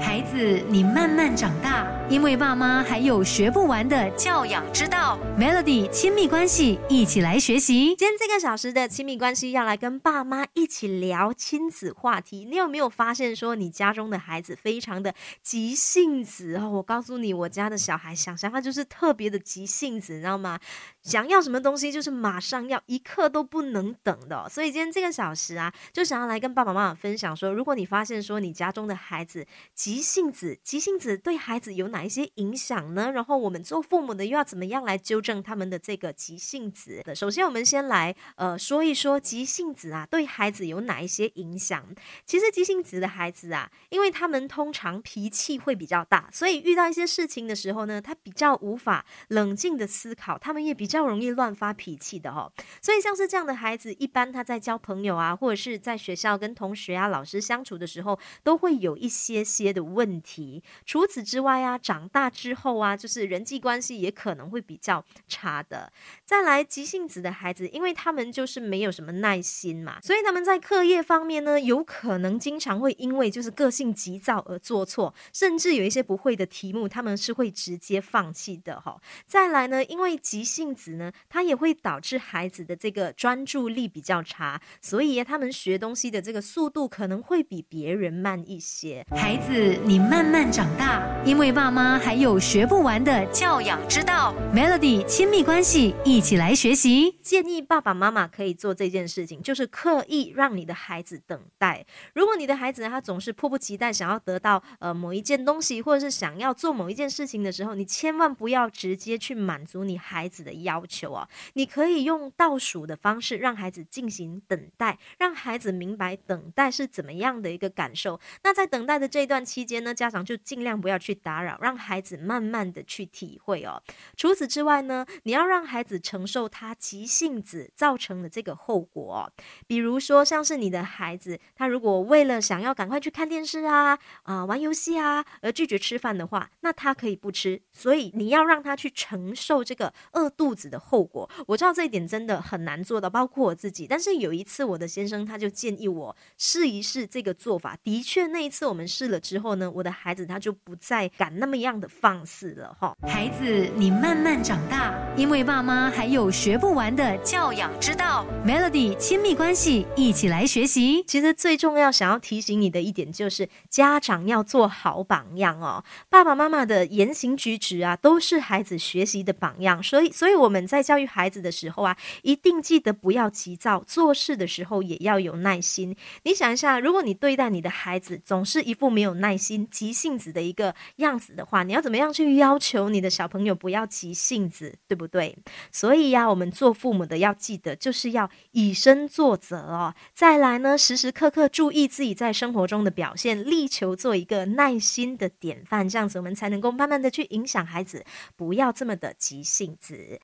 孩子，你慢慢长大，因为爸妈还有学不完的教养之道。Melody 亲密关系，一起来学习。今天这个小时的亲密关系要来跟爸妈一起聊亲子话题。你有没有发现说，你家中的孩子非常的急性子哦？我告诉你，我家的小孩想想他就是特别的急性子，你知道吗？想要什么东西就是马上要，一刻都不能等的。所以今天这个小时啊，就想要来跟爸爸妈妈分享说，如果你发现说你家中的孩子，急性子，急性子对孩子有哪一些影响呢？然后我们做父母的又要怎么样来纠正他们的这个急性子？首先，我们先来呃说一说急性子啊对孩子有哪一些影响。其实急性子的孩子啊，因为他们通常脾气会比较大，所以遇到一些事情的时候呢，他比较无法冷静的思考，他们也比较容易乱发脾气的哈。所以像是这样的孩子，一般他在交朋友啊，或者是在学校跟同学啊、老师相处的时候，都会有一些些的问。题。除此之外啊，长大之后啊，就是人际关系也可能会比较差的。再来，急性子的孩子，因为他们就是没有什么耐心嘛，所以他们在课业方面呢，有可能经常会因为就是个性急躁而做错，甚至有一些不会的题目，他们是会直接放弃的哈。再来呢，因为急性子呢，它也会导致孩子的这个专注力比较差，所以他们学东西的这个速度可能会比别人慢一些。孩子，你。慢慢长大，因为爸妈还有学不完的教养之道。Melody 亲密关系，一起来学习。建议爸爸妈妈可以做这件事情，就是刻意让你的孩子等待。如果你的孩子他总是迫不及待想要得到呃某一件东西，或者是想要做某一件事情的时候，你千万不要直接去满足你孩子的要求哦。你可以用倒数的方式让孩子进行等待，让孩子明白等待是怎么样的一个感受。那在等待的这段期间呢？家长就尽量不要去打扰，让孩子慢慢的去体会哦。除此之外呢，你要让孩子承受他急性子造成的这个后果。比如说，像是你的孩子，他如果为了想要赶快去看电视啊、啊玩游戏啊而拒绝吃饭的话，那他可以不吃。所以你要让他去承受这个饿肚子的后果。我知道这一点真的很难做到，包括我自己。但是有一次，我的先生他就建议我试一试这个做法。的确，那一次我们试了之后呢，我。的孩子他就不再敢那么样的放肆了哈。孩子，你慢慢长大，因为爸妈还有学不完的教养之道。Melody 亲密关系，一起来学习。其实最重要想要提醒你的一点就是，家长要做好榜样哦。爸爸妈妈的言行举止啊，都是孩子学习的榜样。所以，所以我们在教育孩子的时候啊，一定记得不要急躁，做事的时候也要有耐心。你想一下，如果你对待你的孩子总是一副没有耐耐心，急性子的一个样子的话，你要怎么样去要求你的小朋友不要急性子，对不对？所以呀，我们做父母的要记得，就是要以身作则哦。再来呢，时时刻刻注意自己在生活中的表现，力求做一个耐心的典范，这样子我们才能够慢慢的去影响孩子，不要这么的急性子。